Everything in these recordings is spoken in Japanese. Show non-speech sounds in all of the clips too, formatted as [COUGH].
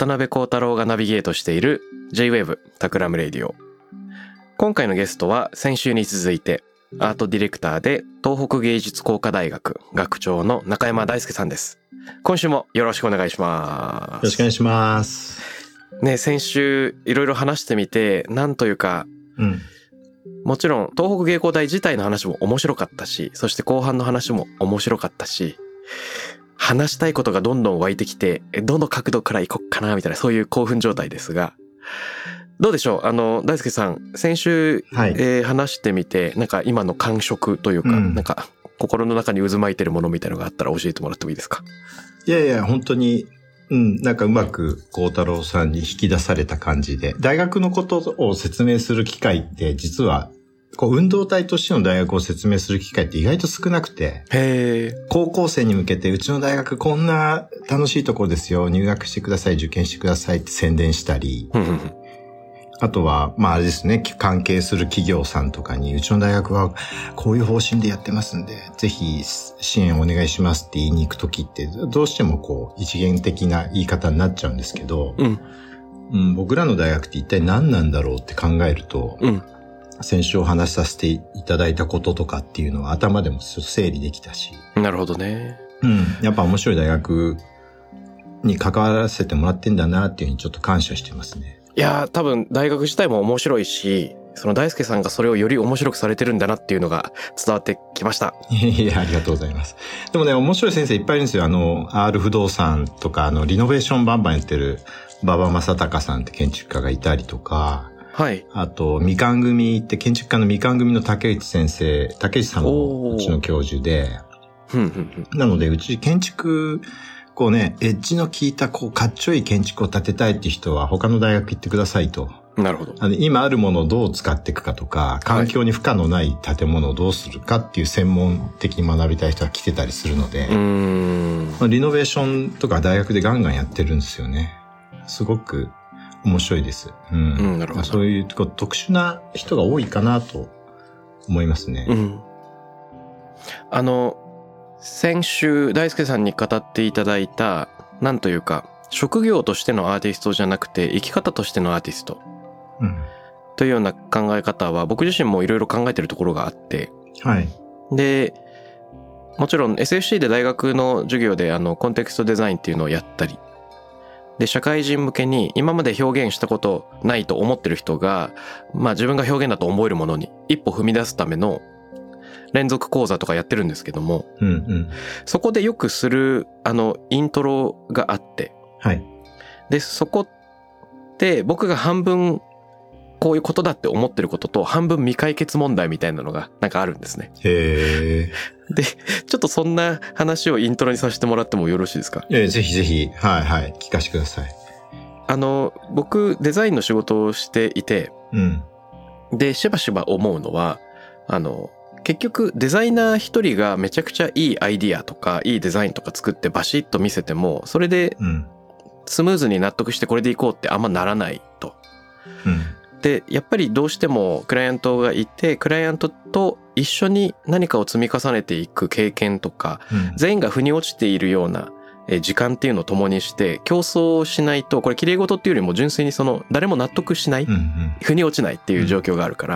渡邉康太郎がナビゲートしている J-Wave Takram Radio。今回のゲストは先週に続いてアートディレクターで東北芸術工科大学学長の中山ダイスケさんです。今週もよろしくお願いしまよろしくお願いします。す。ね、先週いろいろ話してみて、なんというか、うん。もちろん東北芸工大自体の話も面白かったし、そして後半の話も面白かったし、話したいことがどんどん湧いてきて、えどの角度から行こっかな、みたいな、そういう興奮状態ですが、どうでしょう？あの、大輔さん、先週、はい。えー話してみて、なんか今の感触というか、うん。なんか心の中に渦巻いてるものみたいのがあったら教えてもらってもいいですか？いやいや、本当に、うん、なんかうまく孝太郎さんに引き出された感じで、大学のことを説明する機会って、実は、こう、運動体としての大学を説明する機会って意外と少なくて。高校生に向けて、うちの大学こんな楽しいところですよ、入学してください、受験してくださいって宣伝したり、あとは、まああれですね、関係する企業さんとかに、うちの大学はこういう方針でやってますんで、ぜひ支援お願いしますって言いに行くときって、どうしてもこう、一元的な言い方になっちゃうんですけど、うん、うん、僕らの大学って一体何なんだろうって考えると、うん、先週お話しさせていただいたこととかっていうのは頭でも整理できたし、なるほどね。うん、やっぱ面白い大学に関わらせてもらってんだなっていうふうにちょっと感謝してますね。いやー多分大学自体も面白いし、その大輔さんがそれをより面白くされてるんだなっていうのが伝わってきました。いやいや、ありがとうございます。でもね、面白い先生いっぱいいるんですよ。あの、R 不動産とか、あの、リノベーションバンバンやってる馬場正隆さんって建築家がいたりとか、はい。あと、みかん組って建築家のみかん組の竹内先生、竹内さんもうちの教授で。なので、うち建築、こうね、エッジの効いた、こう、かっちょいい建築を建てたいって人は、他の大学行ってくださいと。なるほど。あの、今あるものをどう使っていくかとか、環境に負荷のない建物をどうするかっていう専門的に学びたい人が来てたりするので、うーん。まあリノベーションとか大学でガンガンやってるんですよね。すごく面白いです。うん。うんなるほどそういうこう特殊な人が多いかなと思いますね。うん。あの、先週大輔さんに語っていただいた、なんというか、職業としてのアーティストじゃなくて、生き方としてのアーティストうん。というような考え方は、僕自身もいろいろ考えてるところがあって、はい。で、もちろん SFC で大学の授業であのコンテクストデザインっていうのをやったり、で、社会人向けに今まで表現したことないと思ってる人が、まあ自分が表現だと思えるものに一歩踏み出すための連続講座とかやってるんですけども、うんうん。そこでよくするあのイントロがあって、はい。で、そこって僕が半分こういうことだって思ってることと半分未解決問題みたいなのがなんかあるんですね。へえ。[LAUGHS] で、ちょっとそんな話をイントロにさせてもらってもよろしいですか？ええぜひぜひ、はいはい、聞かせてください。あの、僕、デザインの仕事をしていて、うん。で、しばしば思うのは、あの、結局デザイナー一人がめちゃくちゃいいアイディアとかいいデザインとか作ってバシッと見せても、それでうん。スムーズに納得してこれでいこうってあんまならないと。うん。で、やっぱりどうしてもクライアントがいて、クライアントと一緒に何かを積み重ねていく経験とか、うん。全員が腑に落ちているようなえー時間っていうのを共にして競争をしないとこれ綺麗事っていうよりも純粋にその誰も納得しないうんうん。腑に落ちないっていう状況があるから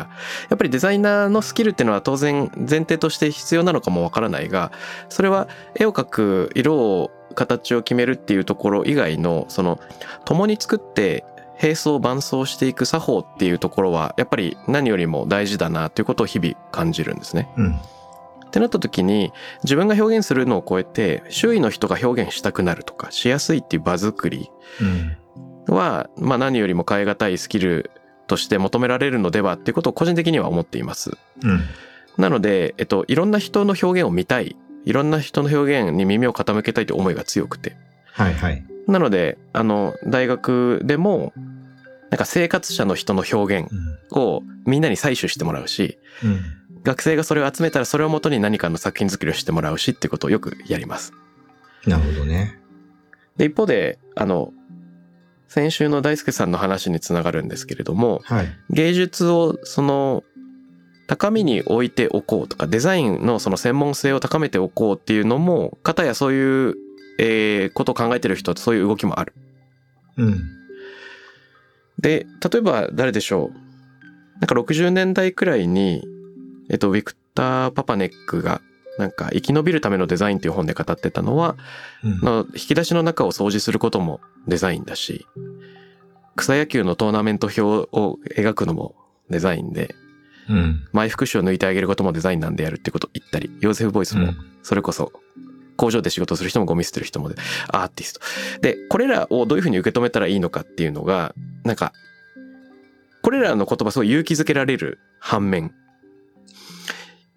やっぱりデザイナーのスキルっていうのは当然前提として必要なのかもわからないがそれは絵を描く色を形を決めるっていうところ以外のその共に作って並走伴走していく作法っていうところはやっぱり何よりも大事だなということを日々感じるんですね。うん。ってなった時に自分が表現するのを超えて周囲の人が表現したくなるとかしやすいっていう場作りうん。は、まあ、何よりも変え難いスキルとして求められるのではっていうことを個人的には思っています。うん。なので、えっと、いろんな人の表現を見たいいろんな人の表現に耳を傾けたいという思いが強くてはいはい。なのであの大学でもなんか生活者の人の表現うん。をみんなに採取してもらうしうん。学生がそれを集めたらそれをもとに何かの作品作りをしてもらうしってことをよくやります。なるほどね。で一方であの先週の大輔さんの話につながるんですけれどもはい。芸術をその高みに置いておこうとかデザインのその専門性を高めておこうっていうのも方やそういう、えーことを考えてる人はそういう動きもある。うん。で例えば誰でしょうなんか60年代くらいに、えっと、ウィクター・パパネックがなんか生き延びるためのデザインっていう本で語ってたのはうん。の引き出しの中を掃除することもデザインだし草野球のトーナメント表を描くのもデザインでうん。前副手を抜いてあげることもデザインなんでやるってことを言ったりヨーゼフ・ボイスもうんそれこそ工場で仕事する人もゴミ捨てる人もでアーティストでこれらをどういうふうに受け止めたらいいのかっていうのがなんかこれらの言葉すごい勇気づけられる反面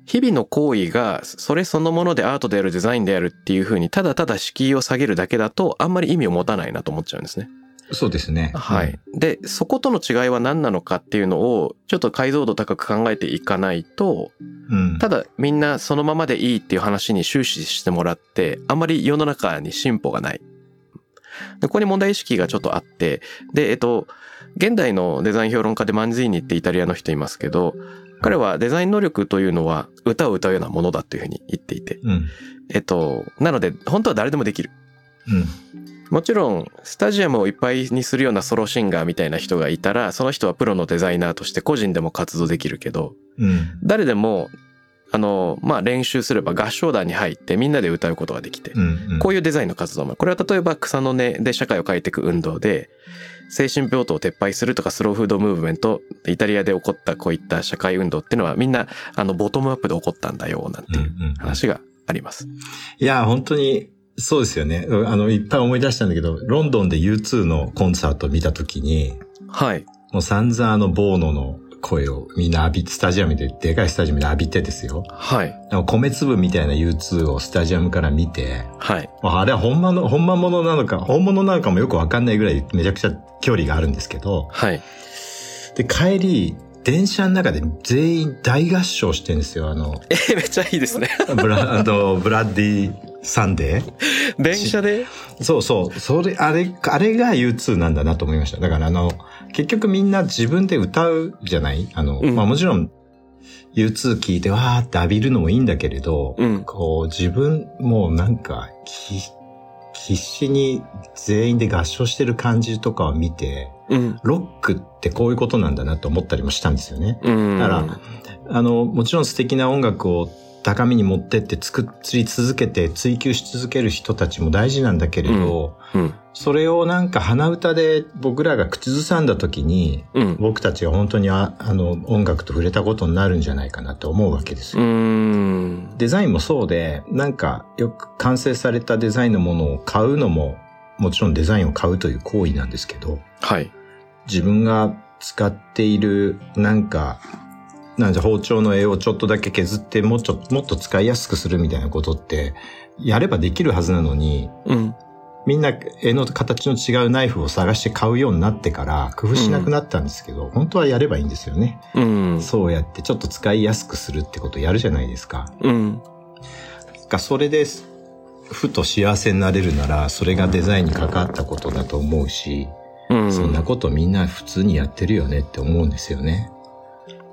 日々の行為がそれそのものでアートであるデザインであるっていうふうにただただ敷居を下げるだけだとあんまり意味を持たないなと思っちゃうんですね。そうですね。はい。で、そことの違いは何なのかっていうのを、ちょっと解像度高く考えていかないと、うん。ただみんなそのままでいいっていう話に終始してもらって、あんまり世の中に進歩がない。でここに問題意識がちょっとあって、で、えっと、現代のデザイン評論家でマンジーニってイタリアの人いますけど、彼はデザイン能力というのは歌を歌うようなものだというふうに言っていて、うん。えっと、なので本当は誰でもできる。うん。もちろんスタジアムをいっぱいにするようなソロシンガーみたいな人がいたらその人はプロのデザイナーとして個人でも活動できるけどうん。誰でもあのまあ練習すれば合唱団に入ってみんなで歌うことができてうん。こういうデザインの活動もこれは例えば草の根で社会を変えていく運動で精神病棟を撤廃するとかスローフードムーブメントイタリアで起こったこういった社会運動っていうのはみんなあのボトムアップで起こったんだよなんていううん。話があります。いや、本当に、そうですよね。あの、いっぱい思い出したんだけど、ロンドンで U2 のコンサートを見たときに、はい。もう散々あの、ボーノの声をみんな浴び、スタジアムで、でかいスタジアムで浴びてですよ。はい。米粒みたいな U2 をスタジアムから見て、はい。あれは本物、本物なのか、本物なのかもよくわかんないぐらいめちゃくちゃ距離があるんですけど、はい。で、帰り、電車の中で全員大合唱してるんですよ。あの、えーめっちゃいいですね。ブラ、あの、ブラッディサンデー？電車で？そうそう。それ、あれ、あれが U2 なんだなと思いました。だからあの、結局みんな自分で歌うじゃない？あの、うんまあもちろん U2 聞いてわーって浴びるのもいいんだけれど、うん。こう自分もうなんか、き必死に全員で合唱してる感じとかを見て、うん。ロックってこういうことなんだなと思ったりもしたんですよね。うん。だからあの、もちろん素敵な音楽を高みに持ってって作り続けて追求し続ける人たちも大事なんだけれど、うん。それをなんか鼻歌で僕らが口ずさんだ時に、うん。僕たちが本当にああの音楽と触れたことになるんじゃないかなと思うわけですうよ。ん。デザインもそうで、なんかよく完成されたデザインのものを買うのも、もちろんデザインを買うという行為なんですけど、はい。自分が使っているなんか、なんじゃ包丁の絵をちょっとだけ削ってもっと、もっと使いやすくするみたいなことって、やればできるはずなのに、うん。みんな絵の形の違うナイフを探して買うようになってから工夫しなくなったんですけど、本当はやればいいんですよね。うん。そうやってちょっと使いやすくするってことをやるじゃないですか。うん。がそれでふと幸せになれるなら、それがデザインに関わったことだと思うし、うん。そんなことみんな普通にやってるよねって思うんですよね。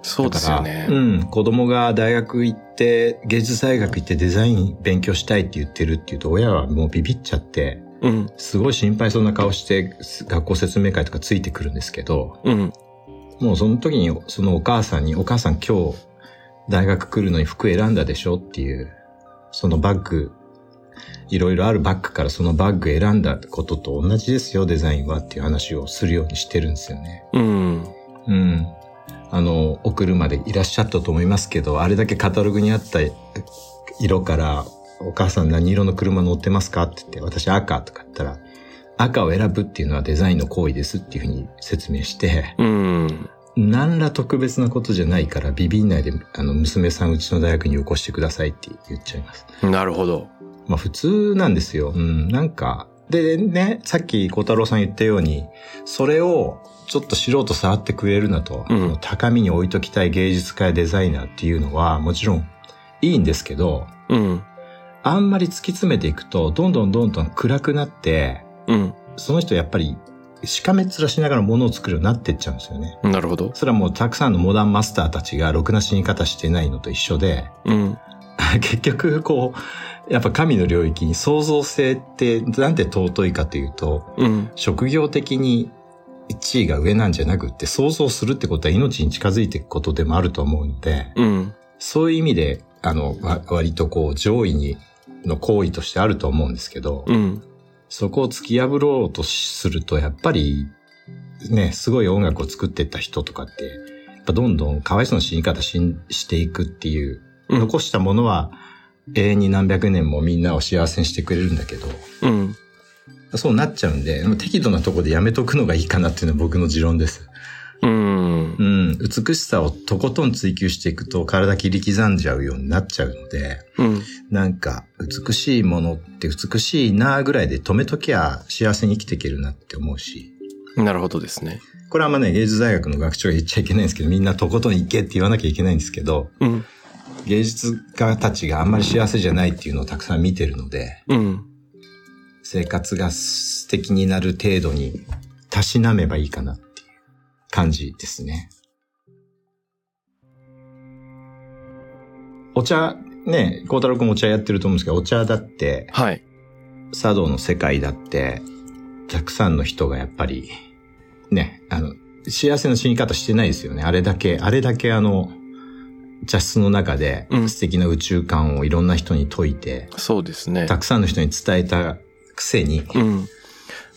そうですよねうん。子供が大学行って、芸術大学行ってデザイン勉強したいって言ってるっていうと、親はもうビビっちゃって、うん。すごい心配そうな顔して学校説明会とかついてくるんですけど、うん。もうその時にそのお母さんに、お母さん今日大学来るのに服選んだでしょっていう、そのバッグいろいろあるバッグからそのバッグ選んだことと同じですよ、デザインはっていう話をするようにしてるんですよね。うん。うん。あの、お車でいらっしゃったと思いますけど、あれだけカタログにあった色から、お母さん何色の車乗ってますか？って言って、私赤とか言ったら、赤を選ぶっていうのはデザインの行為ですっていうふうに説明して、うん。何ら特別なことじゃないからビビんないで、あの、娘さんうちの大学によこしてくださいって言っちゃいます。なるほど。まあ普通なんですよ。うん、なんか、でね、さっき小太郎さん言ったように、それをちょっと素人触ってくれるなと、うん高みに置いときたい芸術家やデザイナーっていうのはもちろんいいんですけど、うん。あんまり突き詰めていくと、どんどんどんどん暗くなって、うん。その人やっぱりしかめっ面しながら物を作るようになってっちゃうんですよね。なるほど。それはもうたくさんのモダンマスターたちがろくな死に方してないのと一緒で、うん。[LAUGHS] 結局こう、やっぱ神の領域に創造性ってなんて尊いかというと、うん。職業的に地位が上なんじゃなくって想像するってことは命に近づいていくことでもあると思うので、うん。そういう意味で、あの、わ割とこう上位にの行為としてあると思うんですけど、うん。そこを突き破ろうとすると、やっぱり、ね、すごい音楽を作ってった人とかって、やっぱどんどんかわいそうな死に方しんしていくっていう、うん残したものは永遠に何百年もみんなを幸せにしてくれるんだけど、うん。そうなっちゃうんで、適度なとこでやめとくのがいいかなっていうのは僕の持論です。うんう。ん、美しさをとことん追求していくと体切り刻んじゃうようになっちゃうので、うん。なんか美しいものって美しいなぐらいで止めときゃ幸せに生きていけるなって思うし、なるほどですね。これはまあね、芸術大学の学長が言っちゃいけないんですけど、みんなとことん行けって言わなきゃいけないんですけど、うん。芸術家たちがあんまり幸せじゃないっていうのをたくさん見てるので、うん。生活が素敵になる程度にたしなめばいいかなっていう感じですね。お茶、ね、孝太郎くんお茶やってると思うんですけど、お茶だって、はい。茶道の世界だって、たくさんの人がやっぱり、ね、あの、幸せな死に方してないですよね。あれだけ、あれだけあの、茶室の中でうん素敵な宇宙観をいろんな人に説いて、そうですね。たくさんの人に伝えたくせに、うん。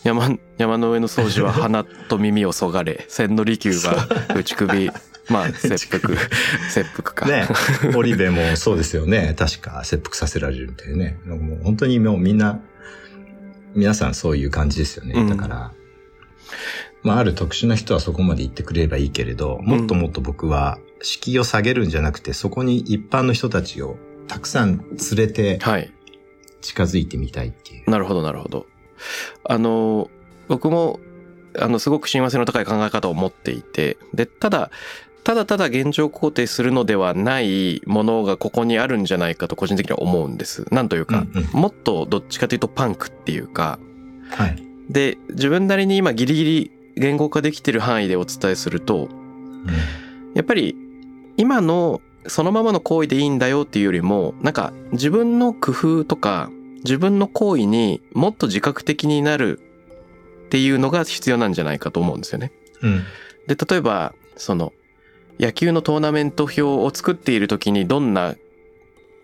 山、山の上の掃除は鼻と耳をそがれ、[LAUGHS] 千利休は内首、まあ、切腹、切腹か。ね、織部もそうですよね。[LAUGHS] 確か切腹させられるみたいなね。もう本当にもうみんな、皆さんそういう感じですよね。うんだから、まあある特殊な人はそこまで言ってくれればいいけれど、もっともっと僕は敷居を下げるんじゃなくて、そこに一般の人たちをたくさん連れてはい。近づいてみたいっていう。なるほど、なるほど。あの、僕も、あの、すごく親和性の高い考え方を持っていて、で、ただ、ただただ現状肯定するのではないものがここにあるんじゃないかと個人的には思うんです。なんというか、うんうんもっとどっちかというとパンクっていうか、はい。で、自分なりに今ギリギリ言語化できてる範囲でお伝えすると、やっぱり今のそのままの行為でいいんだよっていうよりも、なんか自分の工夫とか自分の行為にもっと自覚的になるっていうのが必要なんじゃないかと思うんですよね。うん。うん。で、例えば、その野球のトーナメント表を作っている時にどんな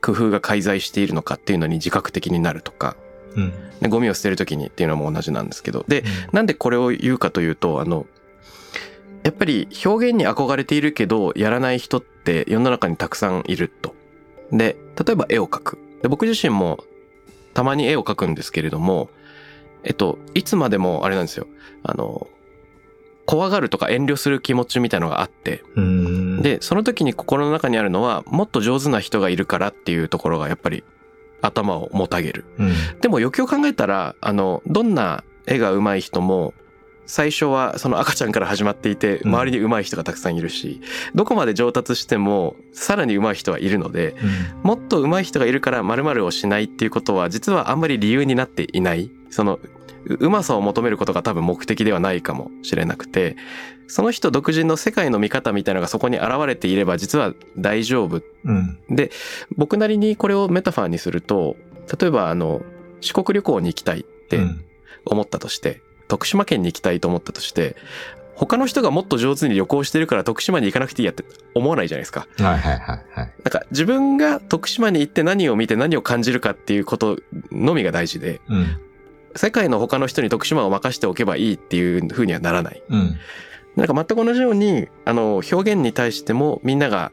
工夫が介在しているのかっていうのに自覚的になるとか、うん。でゴミを捨てる時にっていうのも同じなんですけど、で、なんでこれを言うかというと、あの、やっぱり表現に憧れているけど、やらない人って世の中にたくさんいると。で、例えば絵を描く。で僕自身もたまに絵を描くんですけれども、えっと、いつまでもあれなんですよ。あの、怖がるとか遠慮する気持ちみたいなのがあって、うん。、で、その時に心の中にあるのは、もっと上手な人がいるからっていうところがやっぱり頭をもたげる。うん。でもよくよく考えたら、あの、どんな絵が上手い人も、最初はその赤ちゃんから始まっていて、うん周りに上手い人がたくさんいるし、どこまで上達しても、さらに上手い人はいるので、もっと上手い人がいるから〇〇をしないっていうことは、実はあんまり理由になっていない。その、ううまさを求めることが多分目的ではないかもしれなくて、その人独自の世界の見方みたいなのがそこに現れていれば実は大丈夫うん。僕なりにこれをメタファーにすると、例えばあの、四国旅行に行きたいってうん思ったとして、徳島県に行きたいと思ったとして、他の人がもっと上手に旅行してるから徳島に行かなくていいやって思わないじゃないですか。はいはいはいはい。なんか自分が徳島に行って何を見て何を感じるかっていうことのみが大事で、うん。世界の他の人に徳島を任しておけばいいっていう風にはならない。うん。なんか全く同じように、あの、表現に対してもみんなが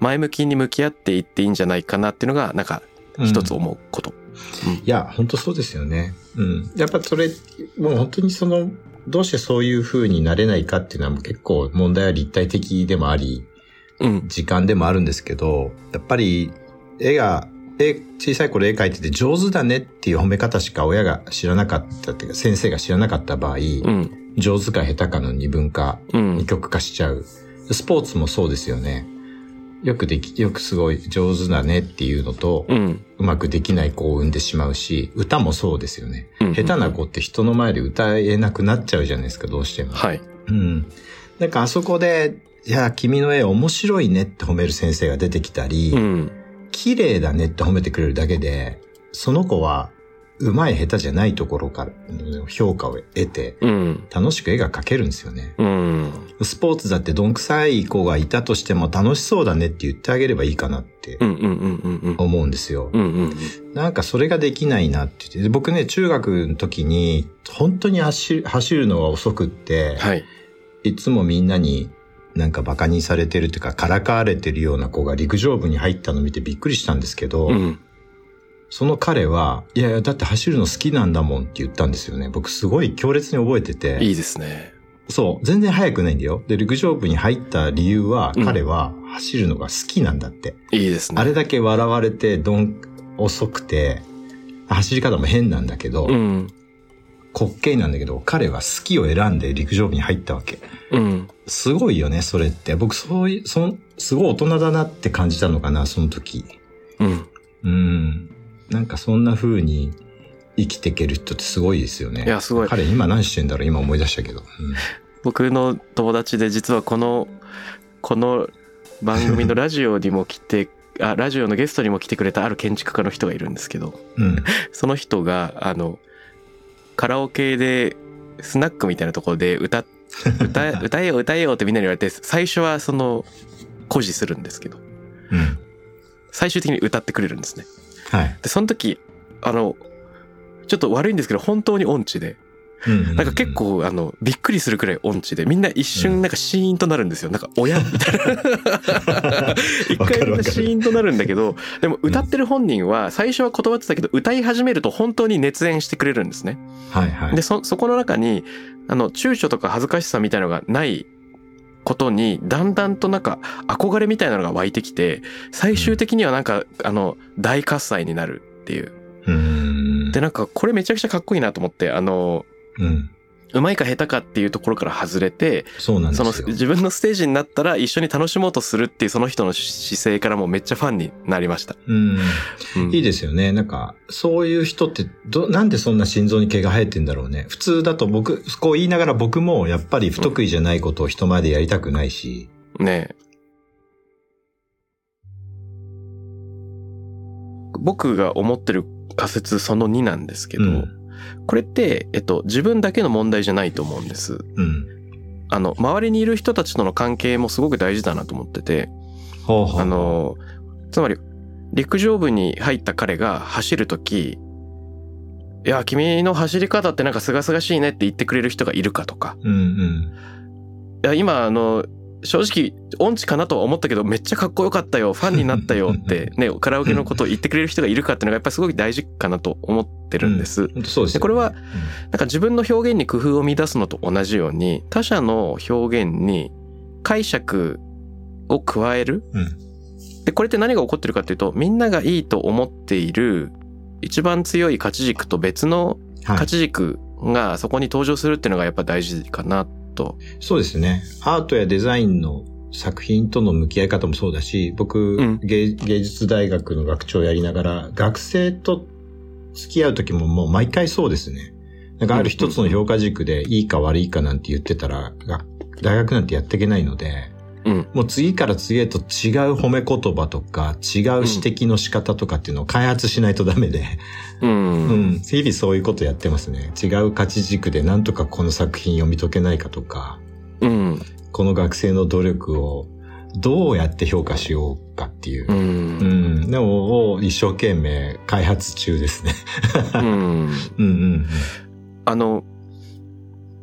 前向きに向き合っていっていいんじゃないかなっていうのが、なんか一つ思うこと。いや、本当そうですよね。うん。やっぱそれ、もう本当にその、どうしてそういう風になれないかっていうのはもう結構問題は立体的でもあり、うん。時間でもあるんですけど、やっぱり絵が、絵、小さい頃絵描いてて上手だねっていう褒め方しか親が知らなかったっていうか先生が知らなかった場合、うん。上手か下手かの二分化、うん二。極化しちゃう。スポーツもそうですよね。よくでき、よくすごい上手だねっていうのと、うん。うまくできない子を生んでしまうし、歌もそうですよね。うん下手な子って人の前で歌えなくなっちゃうじゃないですか、どうしても。はい。うん。なんかあそこで、いや、君の絵面白いねって褒める先生が出てきたり、うん。綺麗だねって褒めてくれるだけで、その子は、上手い下手じゃないところからうん評価を得て、うん。楽しく絵が描けるんですよね。うん。スポーツだってどんくさい子がいたとしても楽しそうだねって言ってあげればいいかなって。思うんですよ。なんかそれができないなって言ってで僕ね、中学の時に、本当に走るのが遅くって、はい。いつもみんなになんか馬鹿にされてるというか、からかわれてるような子が陸上部に入ったのを見てびっくりしたんですけど、うん。その彼は、いやいや、だって走るの好きなんだもんって言ったんですよね。僕すごい強烈に覚えてて。いいですね。そう、全然速くないんだよ。で、陸上部に入った理由は、うん彼は走るのが好きなんだって。いいですね。あれだけ笑われて、どん、遅くて、走り方も変なんだけど、うん。滑稽なんだけど、彼は好きを選んで陸上部に入ったわけ。うん。すごいよね、それって。僕、そういう、そん、すごい大人だなって感じたのかな、その時。うん。うん。なんかそんな風に生きていける人ってすごいですよね。いや、すごい。彼今何してんだろう？今思い出したけど。[LAUGHS] 僕の友達で実はこの、この番組のラジオにも来て、あ、ラジオのゲストにも来てくれたある建築家の人がいるんですけど、うん。うん。その人が、あの、カラオケで、スナックみたいなところで歌、[LAUGHS] 歌、歌えよ歌えよってみんなに言われて、最初はその、誇示するんですけど、うん。最終的に歌ってくれるんですね。はい。で、その時、あの、ちょっと悪いんですけど、本当に音痴で、うん。なんか結、構、あの、びっくりするくらい音痴で、みんな一瞬なんかシーンとなるんですよ。なんか、親みたいな。[LAUGHS] 一回みんシーンとなるんだけど、でも歌ってる本人は最初は断ってたけど、歌い始めると本当に熱演してくれるんですね。はいはい。で、そ、そこの中に、あの、躊躇とか恥ずかしさみたいなのがないことに、だんだんとなんか憧れみたいなのが湧いてきて、最終的にはなんか、あの、大喝采になるっていう。うん。で、なんか、これめちゃくちゃかっこいいなと思って、あの、うん。うまいか下手かっていうところから外れて、そうなんですよ。その自分のステージになったら一緒に楽しもうとするっていうその人の姿勢からもめっちゃファンになりました。うん。うんいいですよね。なんか、そういう人って、ど、なんでそんな心臓に毛が生えてんだろうね。普通だと僕、こう言いながら僕もやっぱり不得意じゃないことを人前でやりたくないし、ねえ僕が思ってる仮説その2なんですけど、うんこれって、えっと、自分だけの問題じゃないと思うんです。うん。あの、周りにいる人たちとの関係もすごく大事だなと思ってて、ほうほうあ、の、つまり、陸上部に入った彼が走るとき、いや、君の走り方ってなんか清々しいねって言ってくれる人がいるかとか、うんうん。いや、今、あの、正直、音痴かなとは思ったけど、めっちゃかっこよかったよ、ファンになったよ。[LAUGHS] って、ね、カラオケのことを言ってくれる人がいるかっていうのがやっぱりすごい大事かなと思ってるんです。でこれはなんか自分の表現に工夫を見出すのと同じように、他者の表現に解釈を加える。うん。で、これって何が起こってるかっていうと、みんながいいと思っている一番強い価値軸と別のはい。価値軸がそこに登場するっていうのがやっぱ大事かなと。そうですね。アートやデザインの作品との向き合い方もそうだし、僕、うん芸芸術大学の学長をやりながら、学生と付き合う時ももう毎回そうですね。なんかある一つの評価軸でいいか悪いかなんて言ってたら、が大学なんてやっていけないので、うん。もう次から次へと違う褒め言葉とか、違う指摘の仕方とかっていうのを開発しないとダメで、うん。うん、日々そういうことやってますね。違う価値軸でなんとかこの作品読み解けないかとか、うん。この学生の努力をどうやって評価しようかっていうう。。うんん。でも、を一生懸命開発中ですね。うん。[LAUGHS] うんうんあの、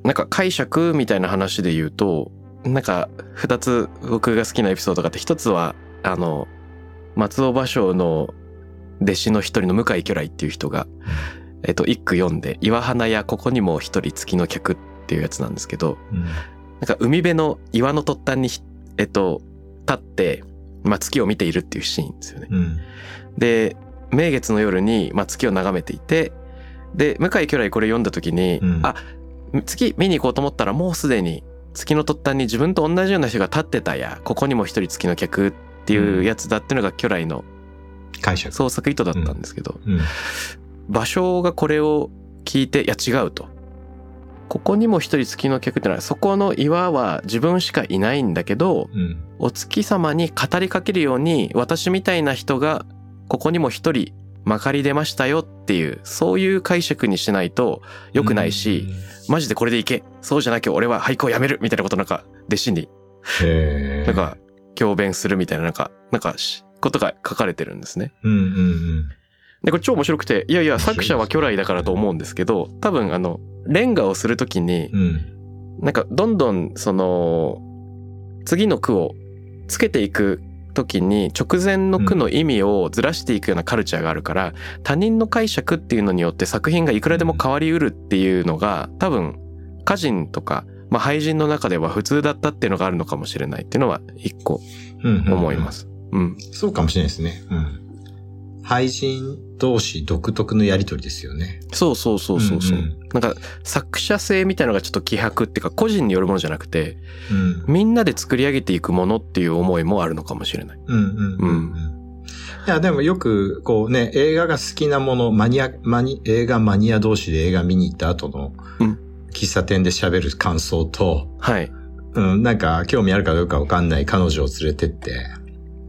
なんか解釈みたいな話で言うと、なんか二つ僕が好きなエピソードがあって、一つは、あの、松尾芭蕉の弟子の一人の向井巨来っていう人が、えっと、一句読んで、岩花やここにも一人月の客っていうやつなんですけど、うん。なんか海辺の岩の突端にひ、えっと、立って、まあ、月を見ているっていうシーンですよね。うん。で、名月の夜に、まあ、月を眺めていて、で、向井巨来これ読んだ時に、うんあ、月見に行こうと思ったらもうすでに月の突端に自分と同じような人が立ってたや、ここにも一人月の客っていうやつだっていうのが巨来の解釈。創作意図だったんですけど、うん。芭蕉がこれを聞いて、いや違うと。ここにも一人月の客ってのは、そこの岩は自分しかいないんだけど、うん。お月様に語りかけるように、私みたいな人が、ここにも一人、まかり出ましたよっていう、そういう解釈にしないと良くないし、マジでこれでいけそうじゃなきゃ俺は俳句をやめるみたいなことなんか、弟子に、なん、か、教鞭するみたいな、なんか、なんかし、ことが書かれてるんですね。うんうんうん。で、これ超面白くて、いやいや、作者は巨来だからと思うんですけど、多分あの、レンガをするときに、うん。なんかどんどんその次の句をつけていく時に直前の句の意味をずらしていくようなカルチャーがあるから、他人の解釈っていうのによって作品がいくらでも変わりうるっていうのが多分歌人とか、まあ、俳人の中では普通だったっていうのがあるのかもしれないっていうのは一個うんうん。思いま。す。うん。そうかもしれないですね。うん。俳人同士独特のやりとりですよね。そうそうそうそうそう。うんうんなんか作者性みたいなのがちょっと希薄っていうか個人によるものじゃなくてうん。みんなで作り上げていくものっていう思いもあるのかもしれない。うんうんうんうん。いや、でもよく、こうね、映画が好きなもの、マニア、マニ、映画マニア同士で映画見に行った後のうん、喫茶店で喋る感想と、はい。うん、なんか興味あるかどうかわかんない彼女を連れてって、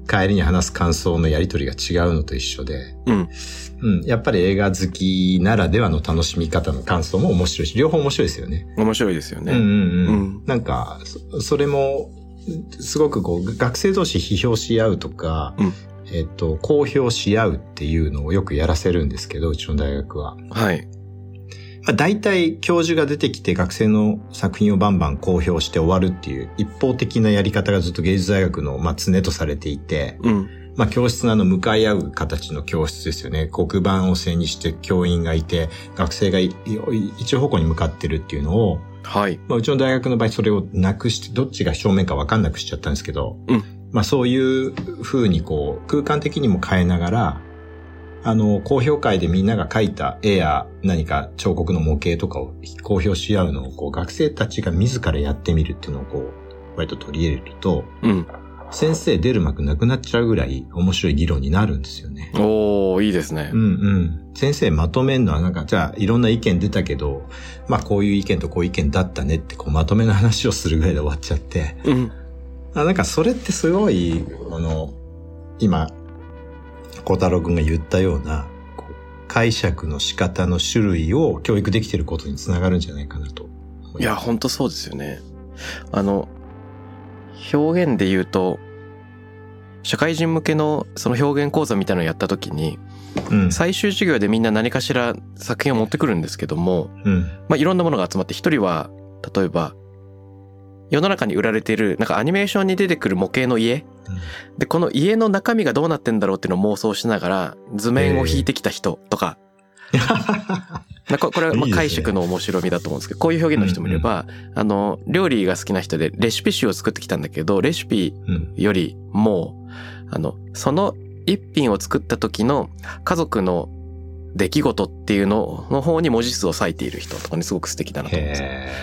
帰りに話す感想のやりとりが違うのと一緒で、うん。うん、やっぱり映画好きならではの楽しみ方の感想も面白いし、両方面白いですよね。面白いですよね。うんうんうん。うんなんか、そそれも、すごくこう、学生同士批評し合うとか、うんえっと、公表し合うっていうのをよくやらせるんですけど、うちの大学は。はい。まあ、大体教授が出てきて学生の作品をバンバン公表して終わるっていう一方的なやり方がずっと芸術大学の、まあ、常とされていて、うん。まあ、教室のあの、向かい合う形の教室ですよね。黒板を背にして教員がいて、学生が一方向に向かってるっていうのを、はい。まあ、うちの大学の場合それをなくして、どっちが正面かわかんなくしちゃったんですけど、うんまあそういう風にこう、空間的にも変えながら、あの、公表会でみんなが描いた絵や何か彫刻の模型とかを公表し合うのを、こう、学生たちが自らやってみるっていうのをこう、割と取り入れると、うん。先生出る幕なくなっちゃうぐらい面白い議論になるんですよね。おー、いいですねう。んうん。先生まとめんのはなんか、じゃあいろんな意見出たけど、まあこういう意見とこういう意見だったねってこうまとめの話をするぐらいで終わっちゃって。うん。あなんかそれってすごい、あの、今、小太郎くんが言ったような、こう解釈の仕方の種類を教育できてることにつながるんじゃないかなと。いや、ほんとそうですよね。あの、表現で言うと、社会人向けのその表現講座みたいなのをやった時に、うん。最終授業でみんな何かしら作品を持ってくるんですけども、うん。まあ、いろんなものが集まって、一人は、例えば、世の中に売られている、なんかアニメーションに出てくる模型の家。で、この家の中身がどうなってんだろうっていうのを妄想しながら、図面を引いてきた人とか、これはいいですね。解釈の面白みだと思うんですけど、こういう表現の人もいれば、あの、料理が好きな人でレシピ集を作ってきたんだけど、レシピうん。よりも、あの、その一品を作った時の家族の出来事っていうのの方に文字数を割いている人とかね、すごく素敵だなと思うんで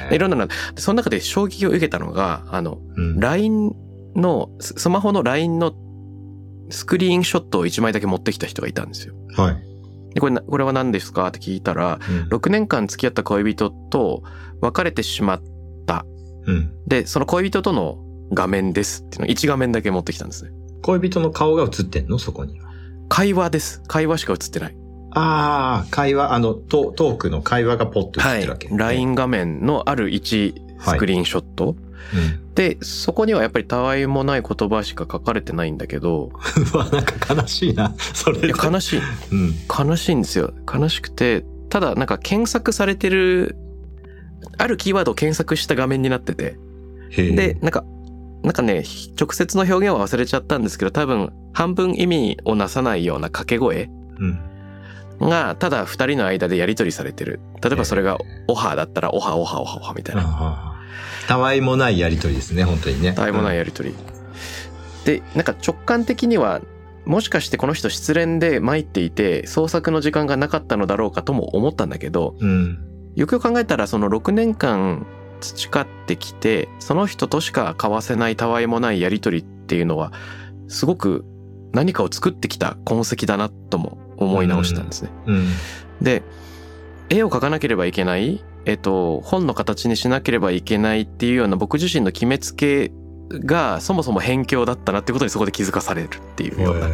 すいろんなの、でその中で衝撃を受けたのが、あの、うん。LINE の、ススマホの LINE のスクリーンショットを1枚だけ持ってきた人がいたんですよ。はい。で、これな、これは何ですかって聞いたら、うん6年間付き合った恋人と別れてしまった。うん。で、その恋人との画面ですっていうのを1画面だけ持ってきたんですね。恋人の顔が映ってんの？そこには。会話です。会話しか映ってない。ああ、会話、あの、トトークの会話がポッと映っはいてるわけ。。LINE 画面のある1スクリーンショット。うん。で、そこにはやっぱりたわいもない言葉しか書かれてないんだけど、[LAUGHS] うわ、なんか悲しいな。それで。いや悲しい。うん。悲しいんですよ。悲しくて、ただなんか検索されてる、あるキーワードを検索した画面になってて、で、、なんか、なんかね、直接の表現は忘れちゃったんですけど、多分半分意味をなさないような掛け声うん。が、ただ二人の間でやり取りされてる。例えばそれが、オハだったら、オハ、オハ、オハ、オハみたいな。たわいもないやりとりですね、本当にね。たわいもないやり取り。で、なんか直感的には、もしかしてこの人失恋で参っていて、創作の時間がなかったのだろうかとも思ったんだけど、うん。よくよく考えたらその6年間培ってきてその人としか交わせないたわいもないやり取りっていうのはすごく何かを作ってきた痕跡だなとも思い直したんですね。うん。で絵を描かなければいけない、えっと、本の形にしなければいけないっていうような僕自身の決めつけがそもそも辺境だったなってことにそこで気づかされるっていうような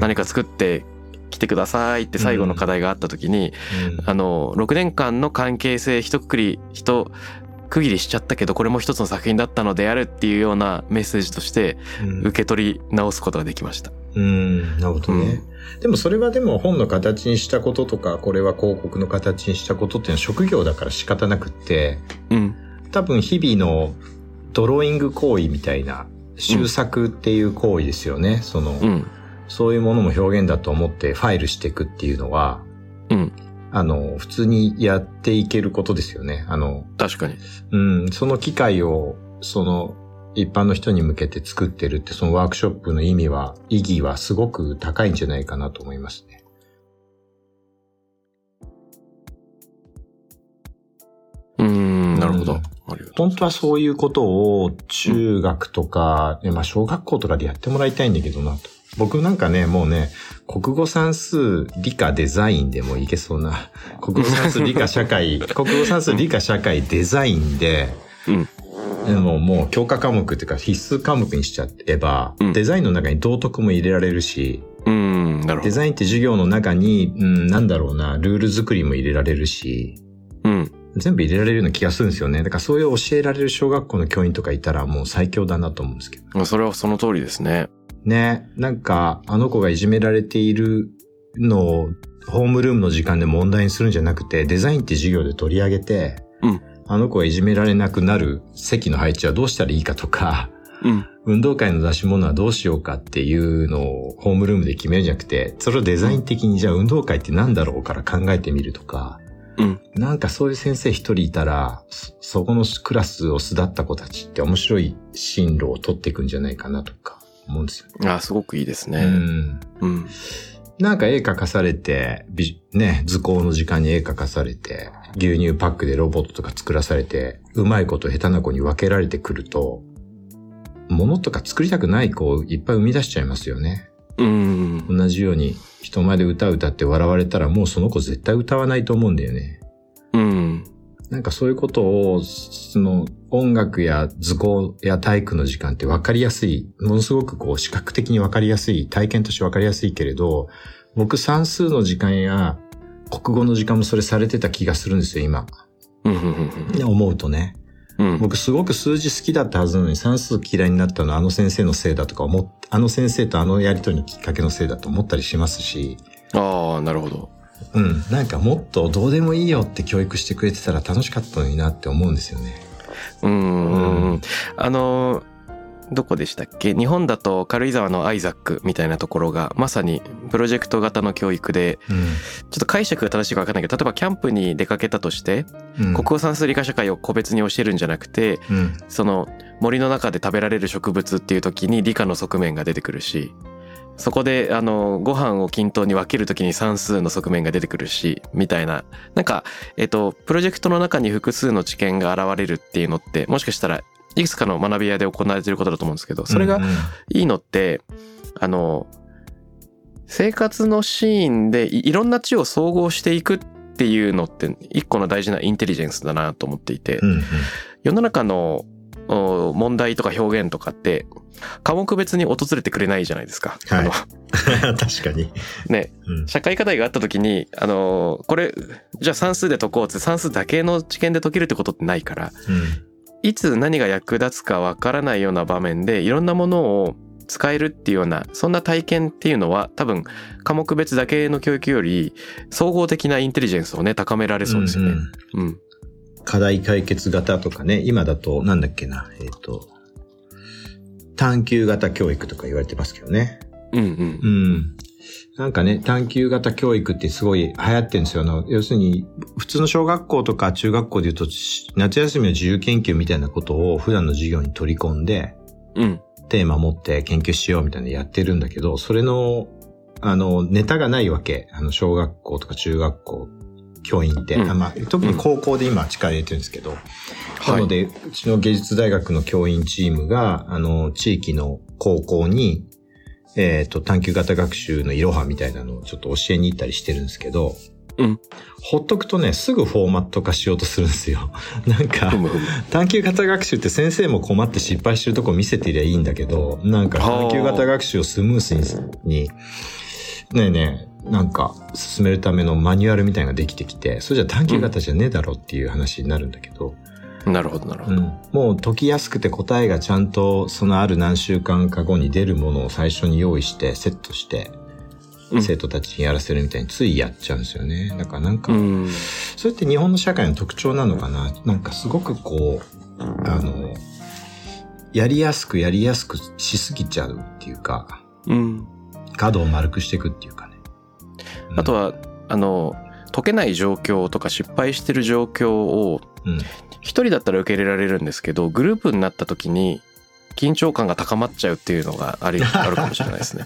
何か作ってきてくださいって最後の課題があった時に、あの、6年間の関係性一括り、一区切りしちゃったけど、これも一つの作品だったのであるっていうようなメッセージとしてうん受け取り直すことができました。うん、なるほどね。でもそれはでも本の形にしたこととか、これは広告の形にしたことっていうのは職業だから仕方なくって、うん。多分日々のドローイング行為みたいな、修作っていう行為ですよね。その、うん。そういうものも表現だと思ってファイルしていくっていうのは、うん。あの、普通にやっていけることですよね。あの、確かに。うん、その機会を、その、一般の人に向けて作ってるって、そのワークショップの意味は、意義はすごく高いんじゃないかなと思いますね。うーん、なるほど。本当はそういうことを中学とか、えまあ小学校とかでやってもらいたいんだけどなと。僕なんかね、もうね、国語算数理科デザインでもいけそうな、国語算数理科社会、国語算数理科社会デザインで、うんでももう教科科目っていうか必須科目にしちゃえば、うんデザインの中に道徳も入れられるし、う。ん、なるほど。デザインって授業の中に、うん、なんだろうな、ルール作りも入れられるし、うん。全部入れられるような気がするんですよね。だからそういう教えられる小学校の教員とかいたらもう最強だなと思うんですけど。それはその通りですね。ね、なんかあの子がいじめられているのをホームルームの時間で問題にするんじゃなくて、デザインって授業で取り上げて、うんあの子がいじめられなくなる席の配置はどうしたらいいかとか、うん。運動会の出し物はどうしようかっていうのをホームルームで決めるんじゃなくて、それをデザイン的にじゃあ運動会って何だろうから考えてみるとか、うん。なんかそういう先生一人いたら、そそこのクラスを巣立った子たちって面白い進路を取っていくんじゃないかなとか思うんですよね。あ、すごくいいですうね。ん。うん。なんか絵描かされて、びね、図工の時間に絵描かされて、牛乳パックでロボットとか作らされて、うまい子と下手な子に分けられてくると、物とか作りたくない子をいっぱい生み出しちゃいますよね。うん。同じように人前で歌歌って笑われたらもうその子絶対歌わないと思うんだよね。うん。なんかそういうことを、その音楽や図工や体育の時間って分かりやすい、ものすごくこう視覚的に分かりやすい、体験として分かりやすいけれど、僕算数の時間や国語の時間もそれされてた気がするんですよ、今。思うとね。うん。僕すごく数字好きだったはずなのに算数嫌いになったのはあの先生のせいだとか思っ、あの先生とあのやりとりのきっかけのせいだと思ったりしますし、ああ、なるほど。うん、なんかもっとどうでもいいよって教育してくれてたら楽しかったのになって思うんですよね。うんうん。あの、どこでしたっけ？日本だと軽井沢のアイザックみたいなところがまさにプロジェクト型の教育でうん。ちょっと解釈が正しいか分かんないけど例えばキャンプに出かけたとしてうん。国語算数理科社会を個別に教えるんじゃなくてうん。その森の中で食べられる植物っていう時に理科の側面が出てくるしそこであのご飯を均等に分ける時に算数の側面が出てくるしみたいな。なんかえっとプロジェクトの中に複数の知見が現れるっていうのってもしかしたらいくつかの学び屋で行われてることだと思うんですけどそれがいいのってあの生活のシーンでいいろんな知を総合していくっていうのって一個の大事なインテリジェンスだなと思っていて、うんうん。世の中のお問題とか表現とかって科目別に訪れてくれないじゃないですか。はいあの [LAUGHS] 確かに。ね、うん社会課題があった時に、あのこれ、じゃあ算数で解こうって算数だけの知見で解けるってことってないから、いつ何が役立つかわからないような場面でいろんなものを使えるっていうようなそんな体験っていうのは多分科目別だけの教育より総合的なインテリジェンスをね高められそうですよね。んんうん。課題解決型とかね、今だと、なんだっけな、えっ、と、探求型教育とか言われてますけどね。うんうんうん。なんかね、探求型教育ってすごい流行ってるんですよ。あの要するに、普通の小学校とか中学校で言うと、し夏休みの自由研究みたいなことを普段の授業に取り込んで、うん。テーマ持って研究しようみたいなのやってるんだけど、それの、あの、ネタがないわけ。あの、小学校とか中学校、教員って。うんあまあ、特に高校で今力入れてるんですけど、なはいので、うちの芸術大学の教員チームが、あの、地域の高校に、えっ、と、探求型学習のいろはみたいなのをちょっと教えに行ったりしてるんですけど、うんほっとくとね、すぐフォーマット化しようとするんですよ。[LAUGHS] なんか。探求型学習って先生も困って失敗してるとこ見せてりゃいいんだけど、なんか探求型学習をスムースに、にねえねえ、なんか進めるためのマニュアルみたいなのができてきて、それじゃ探求型じゃねえだろっていう話になるんだけど、なるほどなるほど。うん、もう解きやすくて答えがちゃんとそのある何週間か後に出るものを最初に用意してセットして、うん生徒たちにやらせるみたいについやっちゃうんですよね。だからなんか、うん。それって日本の社会の特徴なのかな？なんかすごくこう、あの、やりやすくやりやすくしすぎちゃうっていうか、うん。角を丸くしていくっていうあと、は、あの、解けない状況とか失敗してる状況をうん。一人だったら受け入れられるんですけど、グループになった時に緊張感が高まっちゃうっていうのがあり [LAUGHS] あるかもしれないですね。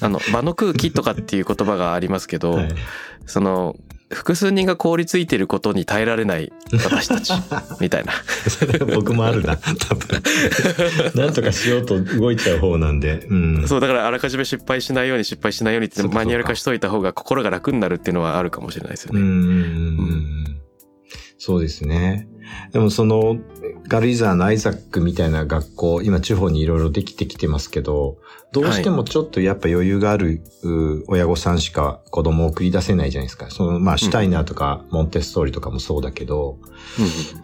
あの、場の空気とかっていう言葉がありますけど、はいその、複数人が凍りついてることに耐えられない私たち、[LAUGHS] みたいな。僕もあるな、多分。[LAUGHS] なんとかしようと動いちゃう方なんで。うん。そう、だからあらかじめ失敗しないように失敗しないようにってマニュアル化しといた方が心が楽になるっていうのはあるかもしれないですよね。うん。そうですね。でもその、ガルイザーのアイザックみたいな学校、今地方にいろいろできてきてますけど、どうしてもちょっとやっぱ余裕がある、う親御さんしか子供を送り出せないじゃないですか。その、まあ、シュタイナーとか、モンテッソーリとかもそうだけど、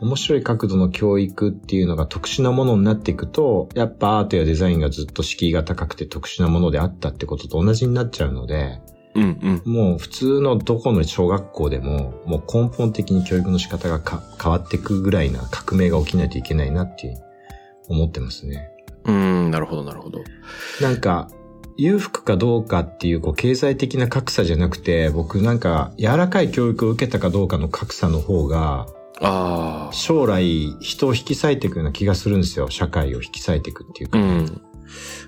うん面白い角度の教育っていうのが特殊なものになっていくと、やっぱアートやデザインがずっと敷居が高くて特殊なものであったってことと同じになっちゃうので、うんうんもう普通のどこの小学校でも、もう根本的に教育の仕方がか変わっていくぐらいな革命が起きないといけないなって思ってますね。うん。うん、なるほどなるほど。なんか、裕福かどうかっていうこう経済的な格差じゃなくて、僕なんか柔らかい教育を受けたかどうかの格差の方が、あ将来人を引き裂いていくような気がするんですよ。社会を引き裂いていくっていうあ。か。うん。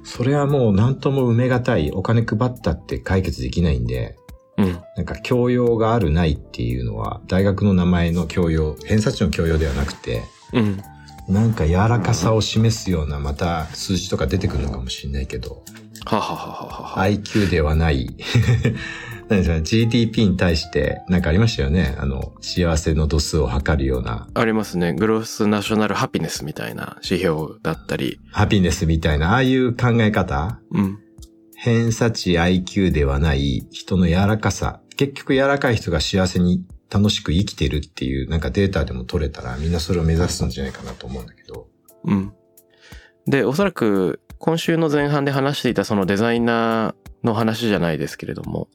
それはもう何とも埋めがたい。お金配ったって解決できないんで、うん。なんか教養があるないっていうのは、大学の名前の教養、偏差値の教養ではなくて、うん。なんか柔らかさを示すようなまた数字とか出てくるのかもしれないけど、はははははは。IQ ではない。[LAUGHS] 何ですか GDP に対してなんかありましたよね。あの、幸せの度数を測るような、ありますね。グロスナショナルハピネスみたいな指標だったり。ハピネスみたいな、ああいう考え方うん。偏差値 IQ ではない人の柔らかさ。結局柔らかい人が幸せに楽しく生きてるっていうなんかデータでも取れたらみんなそれを目指すんじゃないかなと思うんだけど。うん。で、おそらく今週の前半で話していたそのデザイナーの話じゃないですけれども、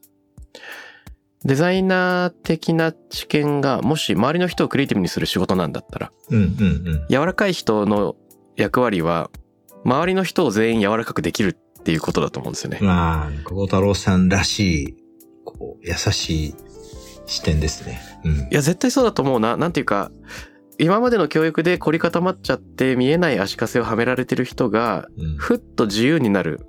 デザイナー的な知見がもし周りの人をクリエイティブにする仕事なんだったら、うんうんうん。柔らかい人の役割は周りの人を全員柔らかくできるっていうことだと思うんですよね。まあ、小太郎さんらしい、こう、優しい視点ですね。うんい。や、絶対そうだと思うな。なんていうか、今までの教育で凝り固まっちゃって見えない足かせをはめられてる人が、うんふっと自由になる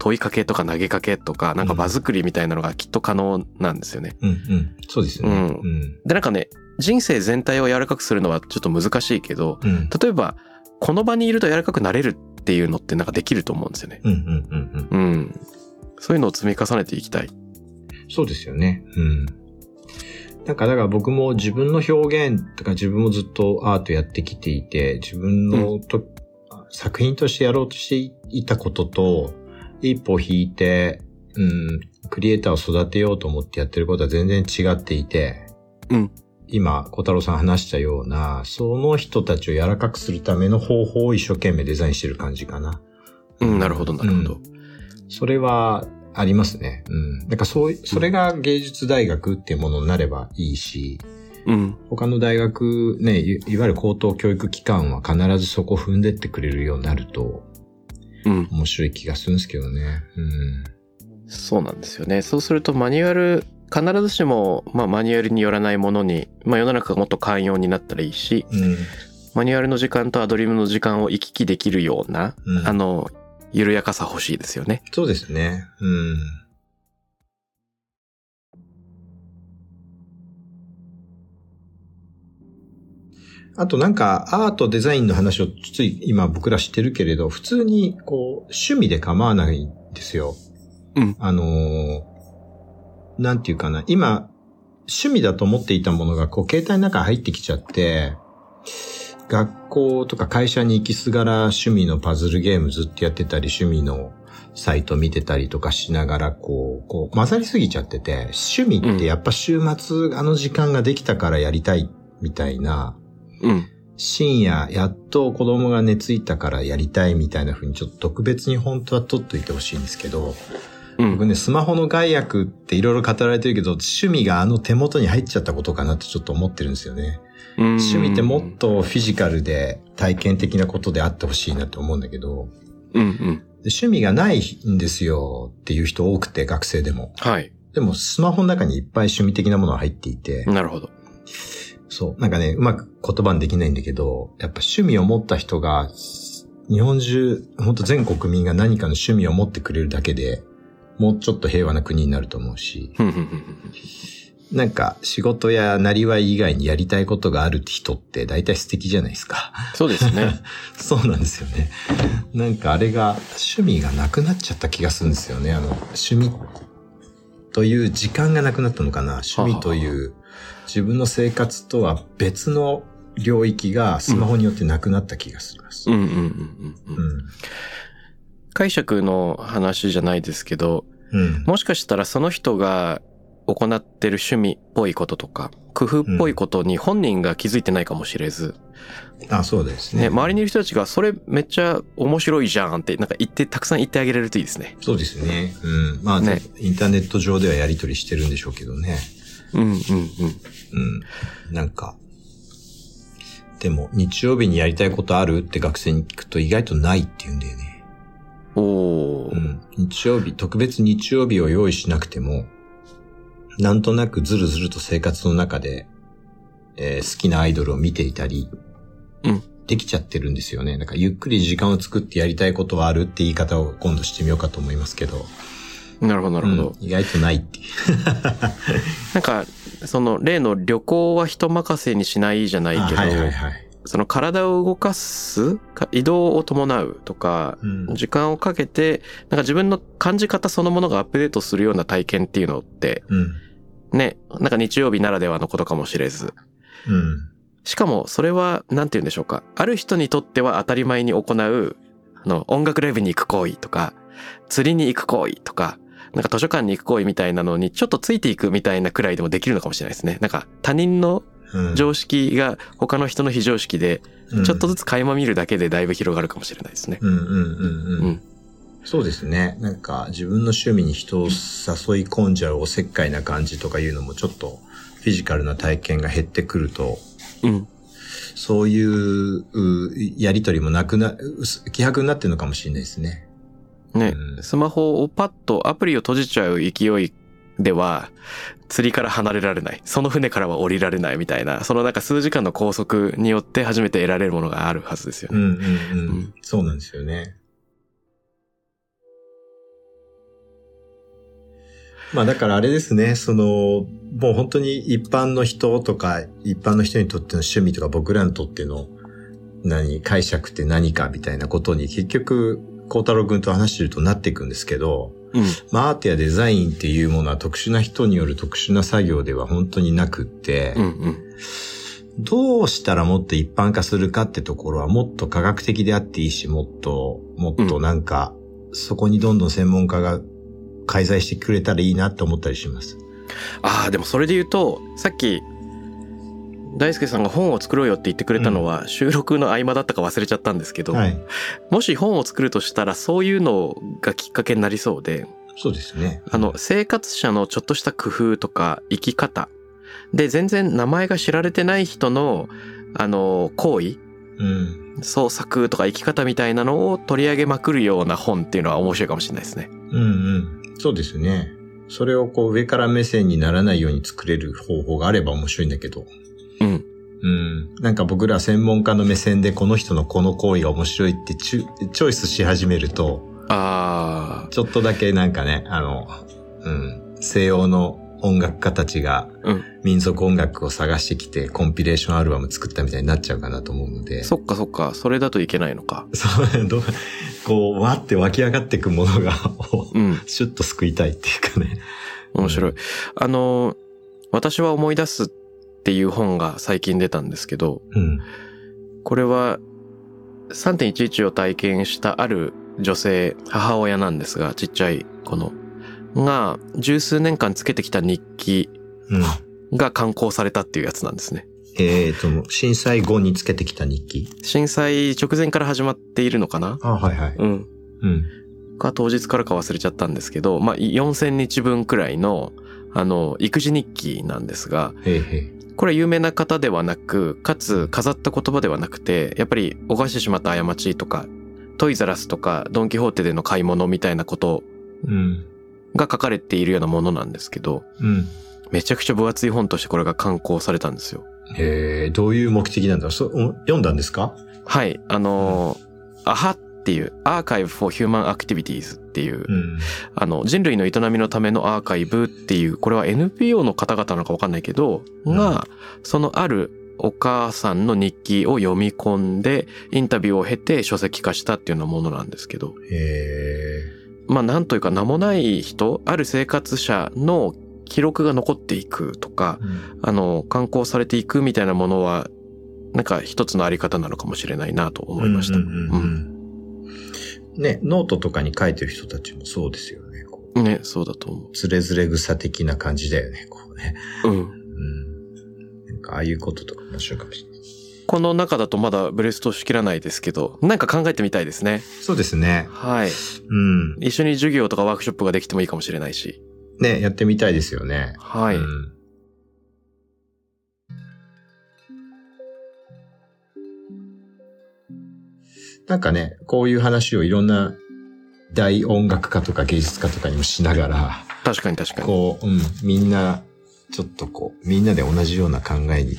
問いかけとか投げかけとか、なんか場作りみたいなのがきっと可能なんですよね。うんうん。そうですよね。うんうん。で、なんかね、人生全体を柔らかくするのはちょっと難しいけど、うん。例えば、この場にいると柔らかくなれるっていうのってなんかできると思うんですよね。うんうんうんうん。うん。そういうのを積み重ねていきたい。そうですよね。うん。なんか、だから僕も自分の表現とか自分もずっとアートやってきていて、自分のと、作品としてやろうとしていたことと、一歩引いて、うん、クリエイターを育てようと思ってやってることは全然違っていて、うん今、小太郎さん話したような、その人たちを柔らかくするための方法を一生懸命デザインしてる感じかな。うん、なるほど、なるほど。それはありますね。うん。なんかそう、それが芸術大学っていうものになればいいし、うん。他の大学ね、いいわゆる高等教育機関は必ずそこ踏んでってくれるようになるとうん。面白い気がするんですけどね。うん。そうなんですよね。そうするとマニュアル、必ずしも、まあ、マニュアルによらないものに、まあ、世の中がもっと寛容になったらいいし、うん。マニュアルの時間とアドリブの時間を行き来できるような、うんあの、緩やかさ欲しいですよね。そうですね。うん。あとなんかアートデザインの話をつい今僕ら知ってるけれど、普通にこう趣味で構わないんですよ。うんあのーなんていうかな。今、趣味だと思っていたものがこう携帯の中に入ってきちゃって、学校とか会社に行きすがら趣味のパズルゲームずっとやってたり、趣味のサイト見てたりとかしながら、こう、こう混ざりすぎちゃってて、趣味ってやっぱ週末あの時間ができたからやりたいみたいな、うん。深夜やっと子供が寝ついたからやりたいみたいな風にちょっと特別に本当は取っといてほしいんですけど、うん。僕ね、スマホの害悪っていろいろ語られてるけど、趣味があの手元に入っちゃったことかなってちょっと思ってるんですよね。趣味ってもっとフィジカルで体験的なことであってほしいなと思うんだけど、うんうん。で趣味がないんですよっていう人多くて、学生でも。はい。でもスマホの中にいっぱい趣味的なものが入っていて、なるほど。そう、なんかね、うまく言葉にできないんだけど、やっぱ趣味を持った人が、日本中、本当全国民が何かの趣味を持ってくれるだけで、もうちょっと平和な国になると思うし、なんか仕事やなりわい以外にやりたいことがある人って大体素敵じゃないですか。そうですね。[LAUGHS] そうなんですよね。なんかあれが趣味がなくなっちゃった気がするんですよね。あの、趣味という時間がなくなったのかな。趣味という自分の生活とは別の領域がスマホによってなくなった気がします。うんうんうんうんうん。うん。解釈の話じゃないですけど、うん。もしかしたらその人が行ってる趣味っぽいこととか、工夫っぽいことに本人が気づいてないかもしれず、あ、そうですね、ね。周りにいる人たちがそれめっちゃ面白いじゃんってなんか言って、たくさん言ってあげれるといいですね。そうですね。うん。まあ、ねインターネット上ではやり取りしてるんでしょうけどね。うんうんうん。うん。なんか、でも日曜日にやりたいことあるって学生に聞くと意外とないって言うんだよね。おー。うん。日曜日、特別日曜日を用意しなくても、なんとなくずるずると生活の中で、えー好きなアイドルを見ていたり、うんできちゃってるんですよね。だからゆっくり時間を作ってやりたいことはあるって言い方を今度してみようかと思いますけど。なるほどなるほど。うん意外とないっていう。[LAUGHS] なんか、その例の旅行は人任せにしないじゃないけど、あはいはいはい。その体を動かすか移動を伴うとか、うん時間をかけて、なんか自分の感じ方そのものがアップデートするような体験っていうのって、うん。ね、なんか日曜日ならではのことかもしれず。うん。しかも、それは、なんて言うんでしょうか。ある人にとっては当たり前に行う、あの、音楽ライブに行く行為とか、釣りに行く行為とか、なんか図書館に行く行為みたいなのにちょっとついていくみたいなくらいでもできるのかもしれないですね。なんか他人のうん常識が他の人の非常識で、ちょっとずつ。つ垣間見るだけでだいぶ広がるかもしれないですね。うんうんうんううんん。そうですね。なんか自分の趣味に人を誘い込んじゃうおせっかいな感じとかいうのもちょっとフィジカルな体験が減ってくると、うん。そういううやりとりもなくな、希薄になってるのかもしれないですね。ね、うんスマホをパッとアプリを閉じちゃう勢いでは、釣りから離れられない。その船からは降りられないみたいな、そのなんか数時間の拘束によって初めて得られるものがあるはずですよね。うんうんうん。うんそうなんですよね。まあだからあれですね、その、もう本当に一般の人とか、一般の人にとっての趣味とか僕らにとっての何、解釈って何かみたいなことに結局、孝太郎君と話してるとなっていくんですけど、うん。まあアートやデザインっていうものは特殊な人による特殊な作業では本当になくって、うんうん。どうしたらもっと一般化するかってところはもっと科学的であっていいし、もっと、もっとなんか、そこにどんどん専門家が介在してくれたらいいなって思ったりします。ああ、でもそれで言うと、さっき、大輔さんが本を作ろうよって言ってくれたのは収録の合間だったか忘れちゃったんですけど、はい。もし本を作るとしたらそういうのがきっかけになりそうで、そうですね。あの、生活者のちょっとした工夫とか生き方で全然名前が知られてない人の、あの、行為、うん。創作とか生き方みたいなのを取り上げまくるような本っていうのは面白いかもしれないですね。うんうん。そうですね。それをこう上から目線にならないように作れる方法があれば面白いんだけど。うん。うん。なんか僕ら専門家の目線でこの人のこの行為が面白いってチョイスし始めると、あちょっとだけなんかね、あの、うん。西洋の音楽家たちがうん民族音楽を探してきてコンピレーションアルバム作ったみたいになっちゃうかなと思うので。あ、そっかそっか。それだといけないのか。そう、どうこう、わって湧き上がっていくものが、うん。シュッと救いたいっていうかね。面白い。あの、私は思い出すっていう本が最近出たんですけど、うん。これは3.11を体験したある女性、母親なんですが、ちっちゃい子の、が十数年間つけてきた日記うん。が刊行されたっていうやつなんですね。えっ、と、震災後につけてきた日記？震災直前から始まっているのかな？あはいはい。うん。うん。か当日からか忘れちゃったんですけど、まあ、4000日分くらいの、あの、育児日記なんですが。これは有名な方ではなく、かつ飾った言葉ではなくて、やっぱり犯してしまった過ちとか、トイザラスとかドンキホーテでの買い物みたいなことうん。が書かれているようなものなんですけど、うん。めちゃくちゃ分厚い本としてこれが刊行されたんですよ。えー、どういう目的なんだろう？そお読んだんですか？はい、あのー、アハっていう、Archive for Human Activities っていう、うん。あの、人類の営みのためのアーカイブっていう、これは NPO の方々なのかわかんないけど、が、そのあるお母さんの日記を読み込んで、インタビューを経て書籍化したっていうようなものなんですけど、えまあなんというか名もない人、ある生活者の記録が残っていくとか、ー。あの、刊行されていくみたいなものは、なんか一つのあり方なのかもしれないなと思いました。うんうんうんうんね、ノートとかに書いてる人たちもそうですよね。こうんね、そうだと思う、つれづれ草的な感じだよね。こうね。う。うん。うん。なんか、ああいうこととか面白いかもしれない。この中だとまだブレストしきらないですけど、なんか考えてみたいですね。そうですね。はい。うん。一緒に授業とかワークショップができてもいいかもしれないし。ね、やってみたいですよね。はい。うんなんかね、こういう話をいろんな大音楽家とか芸術家とかにもしながら、確かに確かに。こう、うん、みんな、ちょっとこう、みんなで同じような考えに、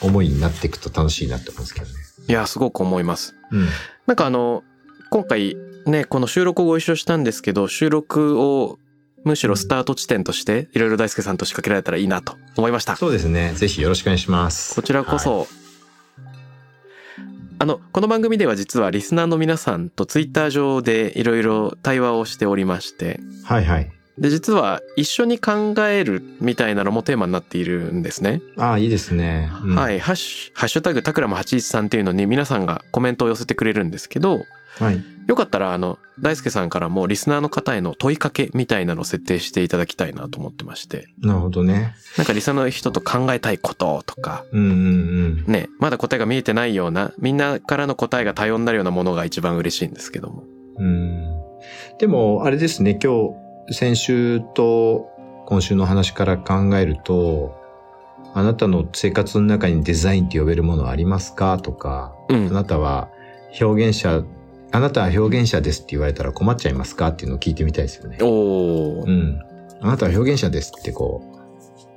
思いになっていくと楽しいなって思うんですけどね。いや、すごく思います。うん。なんかあの、今回ね、この収録をご一緒したんですけど、収録をむしろスタート地点として、いろいろ大輔さんと仕掛けられたらいいなと思いました。そうですね。ぜひよろしくお願いします。こちらこそ、あの、この番組では実はリスナーの皆さんとツイッター上でいろいろ対話をしておりまして、はい。はいはい。で、実は一緒に考えるみたいなのもテーマになっているんですね。ああ、いいですね。うんはい。ハッシュ、ハッシュタグタクラム813っていうのに皆さんがコメントを寄せてくれるんですけど、はい。よかったら、あの、大輔さんからもリスナーの方への問いかけみたいなのを設定していただきたいなと思ってまして。なるほどね。なんかリスナーの人と考えたいこととか、うんうんうん。ね、まだ答えが見えてないような、みんなからの答えが多様になるようなものが一番嬉しいんですけども。うん。でも、あれですね、今日、先週と今週の話から考えると、あなたの生活の中にデザインって呼べるものはありますか？とか、うん。あなたは表現者、あなたは表現者ですって言われたら困っちゃいますかっていうのを聞いてみたいですよね。おー。うん。あなたは表現者ですってこう、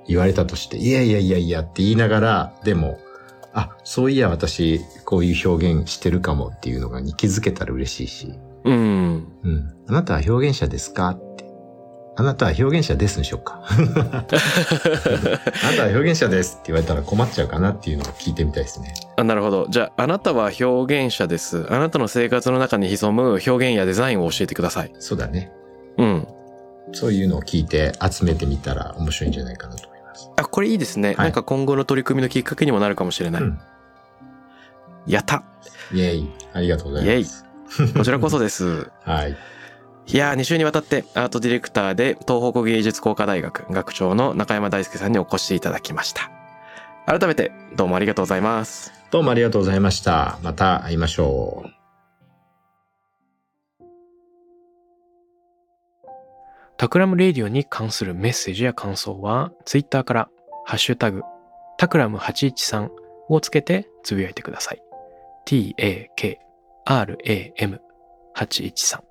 言われたとして、いやいやいやいやって言いながら、でも、あ、そういや私、こういう表現してるかもっていうのがに気づけたら嬉しいし、うん。うん。あなたは表現者ですか？って。あなたは表現者ですにしようか？[LAUGHS] あなたは表現者ですって言われたら困っちゃうかなっていうのを聞いてみたいですね。あ、なるほど。じゃあ、あなたは表現者です。あなたの生活の中に潜む表現やデザインを教えてください。そうだね。うん。そういうのを聞いて集めてみたら面白いんじゃないかなと思います。あ、これいいですね。はいなんか今後の取り組みのきっかけにもなるかもしれない。うんやったイェイ。ありがとうございます。こちらこそです。[LAUGHS] はい。いやー、2週にわたってアートディレクターで東北芸術工科大学学長の中山大輔さんにお越しいただきました。改めてどうもありがとうございます。どうもありがとうございました。また会いましょう。Takram Radio に関するメッセージや感想は、ツイッターから、ハッシュタグ、タクラム813をつけてつぶやいてください。t-a-k-r-a-m813